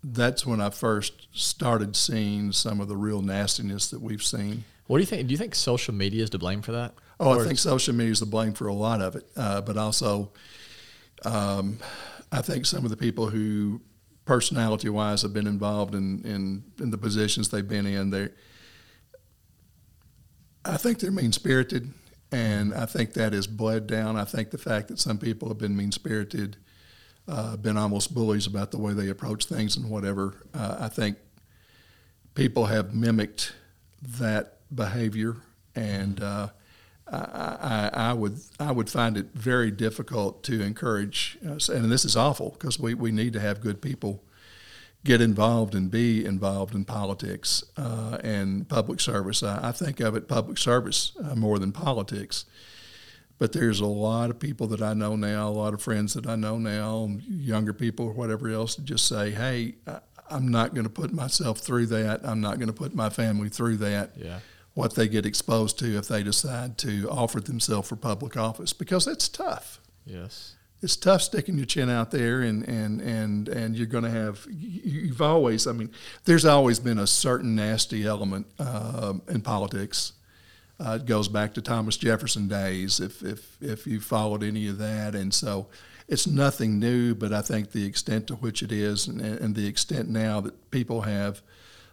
that's when I first started seeing some of the real nastiness that we've seen.
What do you think? Do you think social media is to blame for that?
Oh, or I think social media is to blame for a lot of it, uh, but also, um, I think some of the people who, personality-wise, have been involved in, in, in the positions they've been in, they, I think they're mean-spirited, and I think that is bled down. I think the fact that some people have been mean-spirited uh, been almost bullies about the way they approach things and whatever. Uh, I think people have mimicked that behavior, and uh, I, I, I, would I would find it very difficult to encourage. Us, and this is awful because we, we need to have good people get involved and be involved in politics uh, and public service. I, I, think of it public service uh, more than politics. But there's a lot of people that I know now, a lot of friends that I know now, younger people or whatever else, just say, "Hey, I, I'm not going to put myself through that. I'm not going to put my family through that."
Yeah.
What they get exposed to if they decide to offer themselves for public office, because it's tough.
Yes
it's tough sticking your chin out there and and and and you're going to have you've always i mean there's always been a certain nasty element uh, in politics. Uh, it goes back to thomas jefferson days if if if you followed any of that. And so it's nothing new but i think the extent to which it is and, and the extent now that people have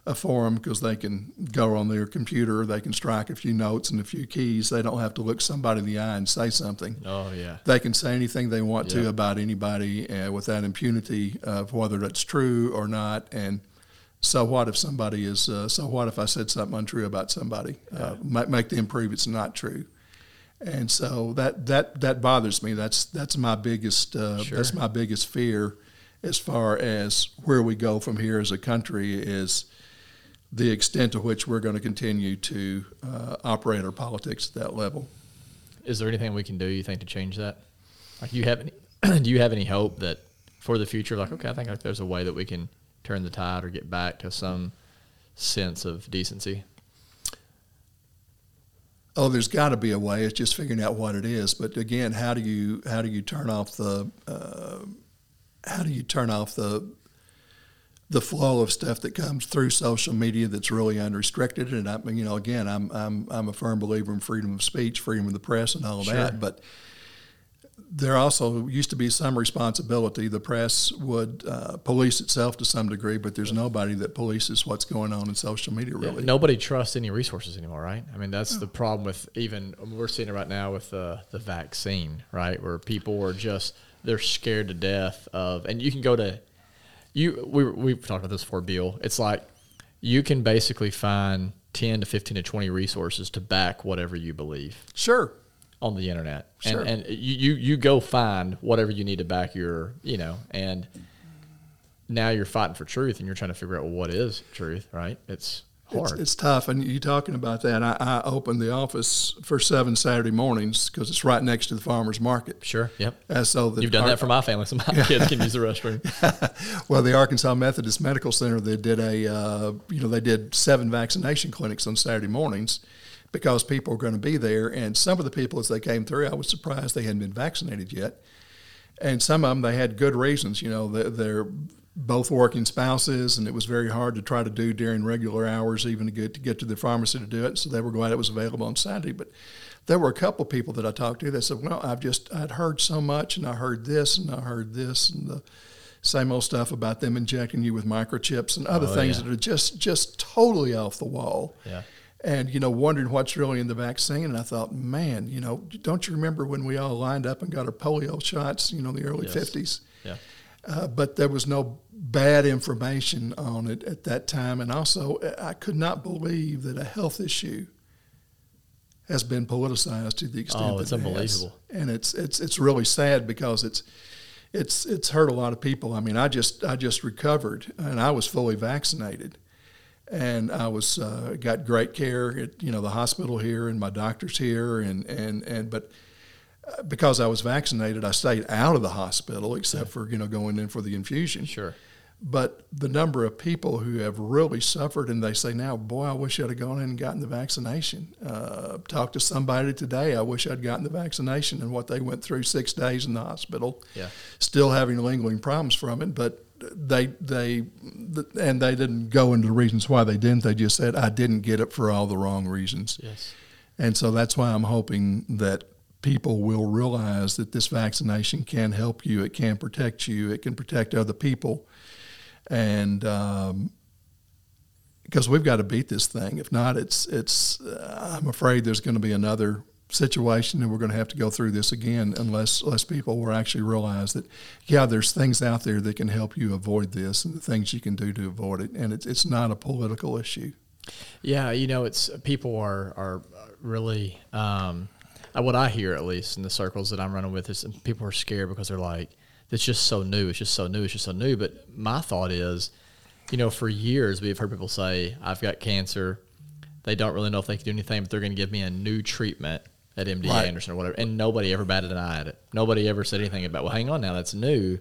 a forum because they can go on their computer, they can strike a few notes and a few keys. They don't have to look somebody in the eye and say something.
Oh yeah.
They can say anything they want
yeah.
to about anybody uh, without impunity of whether that's true or not. And so what if somebody is? Uh, so what if I said something untrue about somebody? Uh, yeah. Make them prove it's not true. And so that that that bothers me. That's that's my biggest uh, sure. that's my biggest fear as far as where we go from here as a country is the extent to which we're going to continue to uh, operate our politics at that level.
Is there anything we can do, you think, to change that? Like, you have any, <clears throat> do you have any hope that for the future, like, okay, I think like there's a way that we can turn the tide or get back to some sense of decency?
Oh, there's got to be a way. It's just figuring out what it is. But again, how do you how do you turn off the uh, how do you turn off the the flow of stuff that comes through social media that's really unrestricted. And I, you know, again, I'm I'm I'm a firm believer in freedom of speech, freedom of the press, and all of
sure.
that. But there also used to be some responsibility. The press would uh, police itself to some degree, but there's nobody that polices what's going on in social media. Really,
yeah, nobody trusts any resources anymore, right? I mean, that's the problem with even we're seeing it right now with the the vaccine, right? Where people are just they're scared to death of, and you can go to you we we've talked about this before, Bill. It's like you can basically find ten to fifteen to twenty resources to back whatever you believe.
Sure.
On the internet,
sure.
and and you, you you go find whatever you need to back your you know and now you're fighting for truth and you're trying to figure out well, what is truth, right? It's
it's, it's, tough, and you talking about that. I, I opened the office for seven Saturday mornings because it's right next to the farmers market.
Sure. Yep.
Uh, so
you've done that for my family, so my kids can use the restroom. <laughs>
well, the Arkansas Methodist Medical Center they did a uh, you know they did seven vaccination clinics on Saturday mornings because people were going to be there, and some of the people as they came through, I was surprised they hadn't been vaccinated yet and some of them they had good reasons. You know, they're, they're both working spouses, and it was very hard to try to do during regular hours, even to get to get to the pharmacy to do it. So they were glad it was available on Saturday. But there were a couple of people that I talked to that said, "Well, I've just I'd heard so much, and I heard this, and I heard this, and the same old stuff about them injecting you with microchips and other oh, things yeah. that are just just totally off the wall."
Yeah.
And you know, wondering what's really in the vaccine, and I thought, man, you know, don't you remember when we all lined up and got our polio shots? You know, in the early fifties.
Yes. Yeah.
Uh, but there was no bad information on it at that time. And also, I could not believe that a health issue has been politicized to the extent
oh,
that
it's
it
unbelievable.
Has. And it's it's it's really sad because it's it's it's hurt a lot of people. I mean, I just I just recovered and I was fully vaccinated, and I was uh, got great care at you know the hospital here and my doctors here and and and but because I was vaccinated, I stayed out of the hospital except for you know going in for the infusion.
Sure.
But the number of people who have really suffered, and they say now, boy, I wish I'd have gone in and gotten the vaccination. Uh, talked to somebody today. I wish I'd gotten the vaccination, and what they went through six days in the hospital,
yeah.
still having lingering problems from it. But they they and they didn't go into the reasons why they didn't. They just said I didn't get it for all the wrong reasons.
Yes.
And so that's why I'm hoping that people will realize that this vaccination can help you, it can protect you, it can protect other people. And um, because we've got to beat this thing. If not, it's it's. Uh, I'm afraid there's going to be another situation, and we're going to have to go through this again unless unless people will actually realize that yeah, there's things out there that can help you avoid this, and the things you can do to avoid it, and it's it's not a political issue.
Yeah, you know, it's people are are really. Um, Uh, what I hear at least in the circles that I'm running with is people are scared because they're like, it's just so new. It's just so new. It's just so new. But my thought is, you know, for years we've heard people say, "I've got cancer." They don't really know if they can do anything, but they're going to give me a new treatment at MD
Right.
Anderson or whatever. And nobody ever batted an eye at it. Nobody ever said anything about, "Well, hang on now, that's new."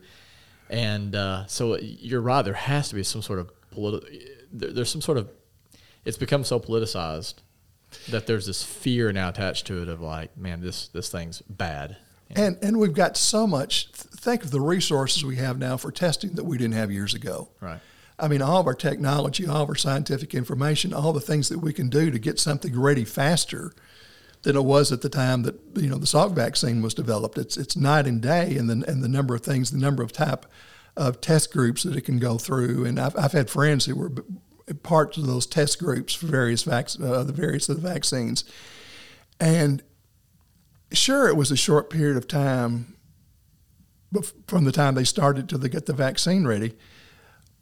And uh, so uh, you're right. There has to be some sort of political. Uh, there, there's some sort of. It's become so politicized that there's this fear now attached to it of like, man, this this thing's bad.
And and we've got so much. Think of the resources we have now for testing that we didn't have years ago.
Right.
I mean, all of our technology, all of our scientific information, all the things that we can do to get something ready faster than it was at the time that you know the Salk vaccine was developed. It's it's night and day, and the and the number of things, the number of type of test groups that it can go through. And I've I've had friends who were parts of those test groups for various vac- uh, the various of the vaccines, and sure, it was a short period of time from the time they started till they get the vaccine ready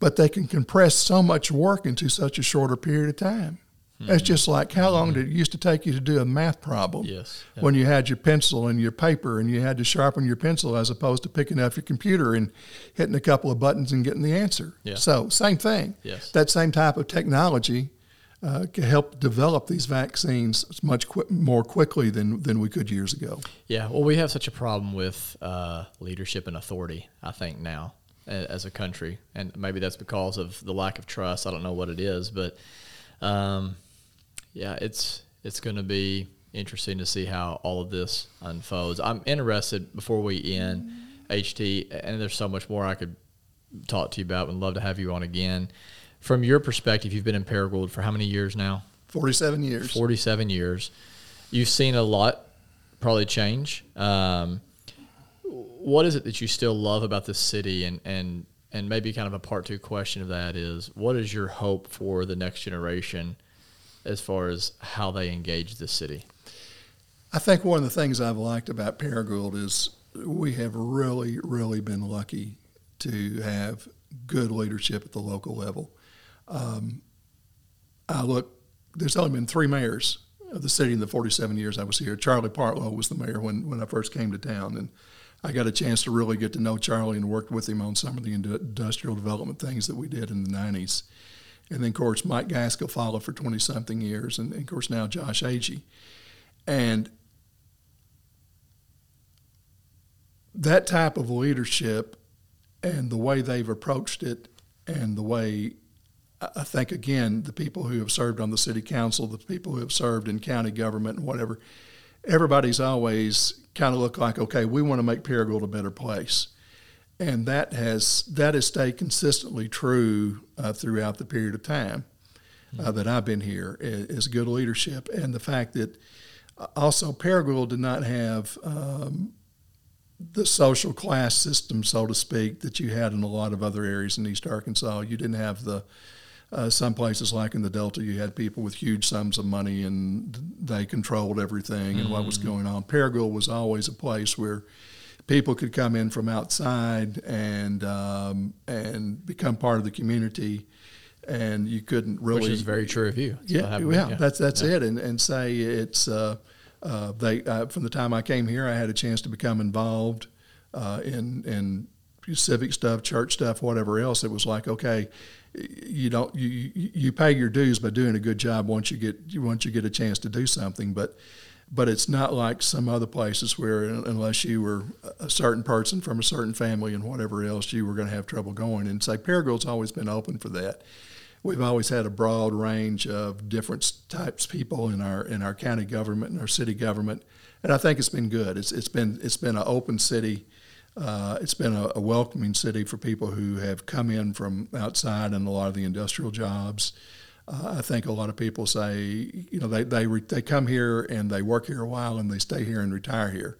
but they can compress so much work into such a shorter period of time. It's just like how long did it used to take you to do a math problem?
Yes.
When you had your pencil and your paper and you had to sharpen your pencil as opposed to picking up your computer and hitting a couple of buttons and getting the answer.
Yeah.
So, same thing.
Yes.
That same type of technology uh, can help develop these vaccines much qui- more quickly than, than we could years ago.
Yeah, well, we have such a problem with uh, leadership and authority. I think now as a country, and maybe that's because of the lack of trust. I don't know what it is, but um, yeah, it's it's going to be interesting to see how all of this unfolds. I'm interested before we end, HT, and there's so much more I could talk to you about. Would love to have you on again. From your perspective, you've been in Paragould for how many years now?
47 years.
47 years. You've seen a lot probably change. Um, what is it that you still love about this city? And, and, and maybe kind of a part two question of that is what is your hope for the next generation as far as how they engage the city?
I think one of the things I've liked about Paragould is we have really, really been lucky to have good leadership at the local level. Um, I look, there's only been three mayors of the city in the 47 years I was here. Charlie Partlow was the mayor when, when I first came to town, and I got a chance to really get to know Charlie and worked with him on some of the industrial development things that we did in the 90s. And then, of course, Mike Gaskill followed for 20 something years, and, and of course, now Josh Agee. And that type of leadership and the way they've approached it and the way I think again the people who have served on the city council, the people who have served in county government and whatever, everybody's always kind of looked like, okay, we want to make Paragould a better place, and that has that has stayed consistently true uh, throughout the period of time uh, that I've been here is, good leadership and the fact that uh, also Paragould did not have. Um, the social class system, so to speak, that you had in a lot of other areas in East Arkansas. You didn't have the uh, some places like in the Delta, you had people with huge sums of money and they controlled everything and what was going on. Paragould was always a place where people could come in from outside and um, and become part of the community, and you couldn't really
Which is very true of you.
Yeah,
have-
yeah, that's that's it, and and say it's uh, uh, they uh, from the time I came here, I had a chance to become involved uh, in in civic stuff, church stuff, whatever else. It was like okay, you don't you you you pay your dues by doing a good job once you get once you get a chance to do something, but. But it's not like some other places where, unless you were a certain person from a certain family and whatever else, you were going to have trouble going. And say Paragould's always been open for that we've always had a broad range of different types of people in our in our county government and our city government, and I think it's been good. It's it's been it's been an open city. Uh, it's been a, a welcoming city for people who have come in from outside and a lot of the industrial jobs. Uh, I think a lot of people say, you know, they they re, they come here and they work here a while and they stay here and retire here.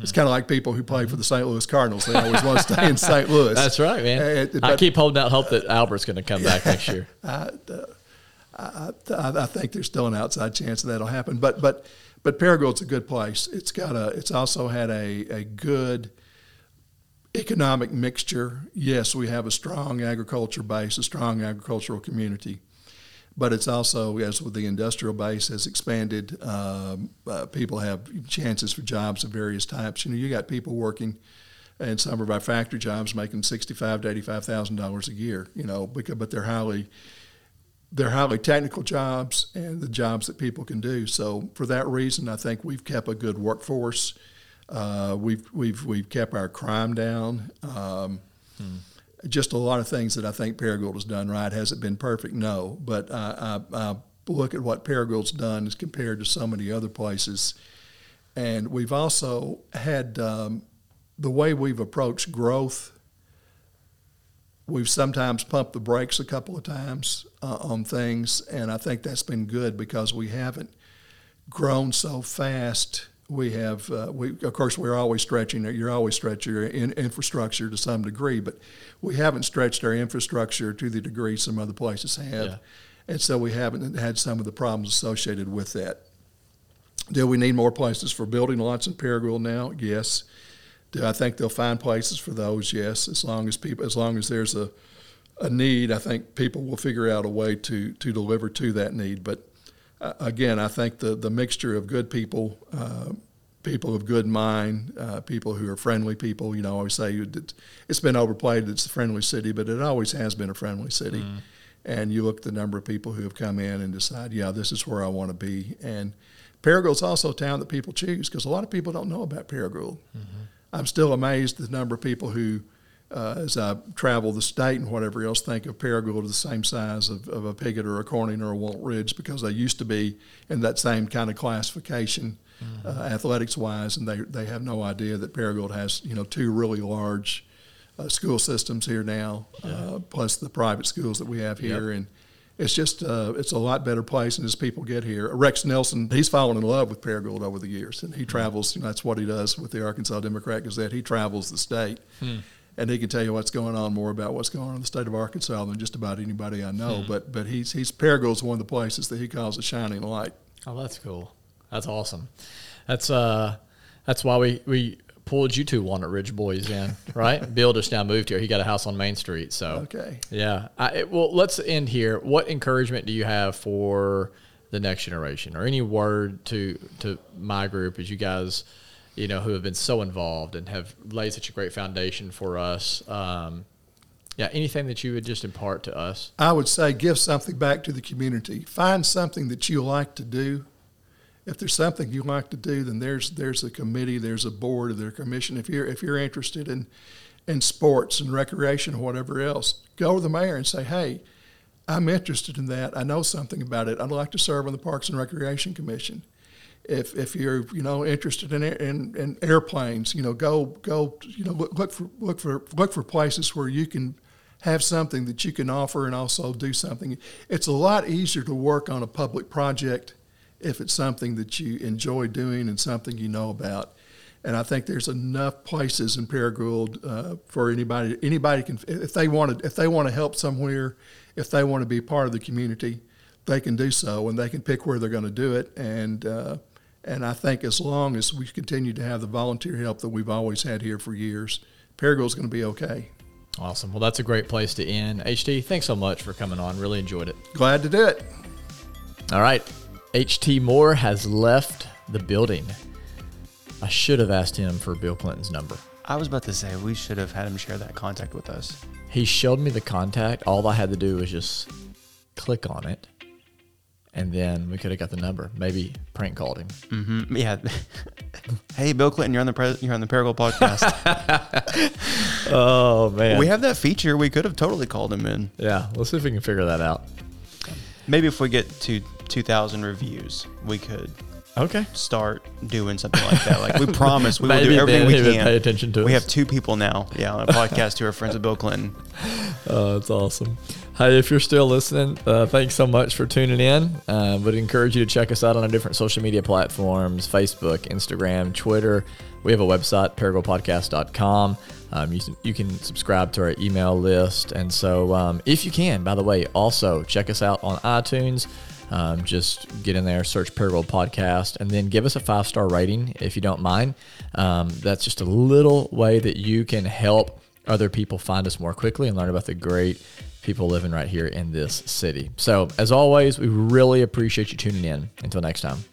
It's kind of like people who play for the St. Louis Cardinals. They always want to stay in St. <laughs> Louis.
That's right, man.
Uh,
I keep holding out hope that Albert's going to come back next year. <laughs>
I, I think there's still an outside chance that that'll happen. But but but Paragould's a good place. It's got a. It's also had a a good economic mixture. Yes, we have a strong agriculture base, a strong agricultural community, but it's also as with the industrial base has expanded. Um, uh, people have chances for jobs of various types. You know, you got people working and some of our factory jobs making sixty-five to eighty-five thousand dollars a year. You know, because, but they're highly they're highly technical jobs and the jobs that people can do. So for that reason, I think we've kept a good workforce. Uh, we've we've we've kept our crime down. Um, hmm. Just a lot of things that I think Paragould has done right. Has it been perfect? No, but I, I, I look at what Paragould's done as compared to so many other places, and we've also had um, the way we've approached growth We've sometimes pumped the brakes a couple of times uh, on things, and I think that's been good because we haven't grown so fast. We have, uh, we of course, we're always stretching. You're always stretching your in, infrastructure to some degree, but we haven't stretched our infrastructure to the degree some other places have, yeah. and so we haven't had some of the problems associated with that. Do we need more places for building lots in Paragould now? Yes. Do I think they'll find places for those? Yes, as long as people, as long as there's a, a need, I think people will figure out a way to to deliver to that need. But uh, again, I think the the mixture of good people, uh, people of good mind, uh, people who are friendly people. You know, I always say it's been overplayed. It's a friendly city, but it always has been a friendly city. Mm. And you look at the number of people who have come in and decide, yeah, this is where I want to be. And Paragould's also a town that people choose because a lot of people don't know about Paragould. Mm-hmm. I'm still amazed at the number of people who, uh, as I travel the state and whatever else, think of Paragould as the same size of, of a Piggott or a Corning or a Walnut Ridge because they used to be in that same kind of classification, mm-hmm. uh, athletics wise, and they they have no idea that Paragould has you know two really large uh, school systems here now, yeah. Uh, plus the private schools that we have here, yep. and it's just uh, it's a lot better place. And as people get here, Rex Nelson, he's fallen in love with Paragould over the years, and he travels. You know, that's what he does with the Arkansas Democrat Gazette. He travels the state. Hmm. And he can tell you what's going on more about what's going on in the state of Arkansas than just about anybody I know. Hmm. But but he's he's Paragould's one of the places that he calls a shining light.
Oh, that's cool. That's awesome. That's uh that's why we we pulled you two Walnut Ridge boys in, <laughs> right? Bill just now moved here. He got a house on Main Street. So
okay,
yeah. I, well, let's end here. What encouragement do you have for the next generation, or any word to to my group as you guys, you know, who have been so involved and have laid such a great foundation for us? Um, yeah, anything that you would just impart to us?
I would say give something back to the community. Find something that you like to do if there's something you like to do, then there's there's a committee, there's a board, there's a commission. If you're if you're interested in in sports and recreation or whatever else, go to the mayor and say, hey, I'm interested in that. I know something about it. I'd like to serve on the Parks and Recreation Commission. If, if you're you know interested in, in, in airplanes, you know go go you know look, look for look for look for places where you can have something that you can offer and also do something. It's a lot easier to work on a public project if it's something that you enjoy doing and something you know about. And I think there's enough places in Paragould uh, for anybody. Anybody can, if they want to, if they want to help somewhere, if they want to be part of the community, they can do so, and they can pick where they're going to do it. And uh, and I think as long as we continue to have the volunteer help that we've always had here for years, Paragould's going to be okay.
Awesome. Well, that's a great place to end. HT, thanks so much for coming on. Really enjoyed it.
Glad to do it.
All right. H.T. Moore has left the building. I should have asked him for Bill Clinton's number.
I was about to say we should have had him share that contact with us.
He showed me the contact. All I had to do was just click on it, and then we could have got the number. Maybe prank called him.
Mm-hmm. Yeah. <laughs> hey, Bill Clinton, you're on the pre- you're on the Paragould podcast. <laughs>
oh man,
we have that feature. We could have totally called him in.
Yeah, let's see if we can figure that out.
Maybe if we get to 2,000 reviews, we could
okay
start doing something like that. Like we <laughs> promise, we will do everything we can.
Pay attention to.
We
us.
have two people now, yeah, on a podcast who are friends with Bill Clinton.
Oh, that's awesome. Hey, if you're still listening, uh, thanks so much for tuning in. Uh, would encourage you to check us out on our different social media platforms: Facebook, Instagram, Twitter. We have a website, paragouldpodcast.com. Um, you, you can subscribe to our email list. And so, um, if you can, by the way, also check us out on iTunes. Um, just get in there, search Paragould Podcast, and then give us a five star rating if you don't mind. Um, that's just a little way that you can help other people find us more quickly and learn about the great people living right here in this city. So, as always, we really appreciate you tuning in. Until next time.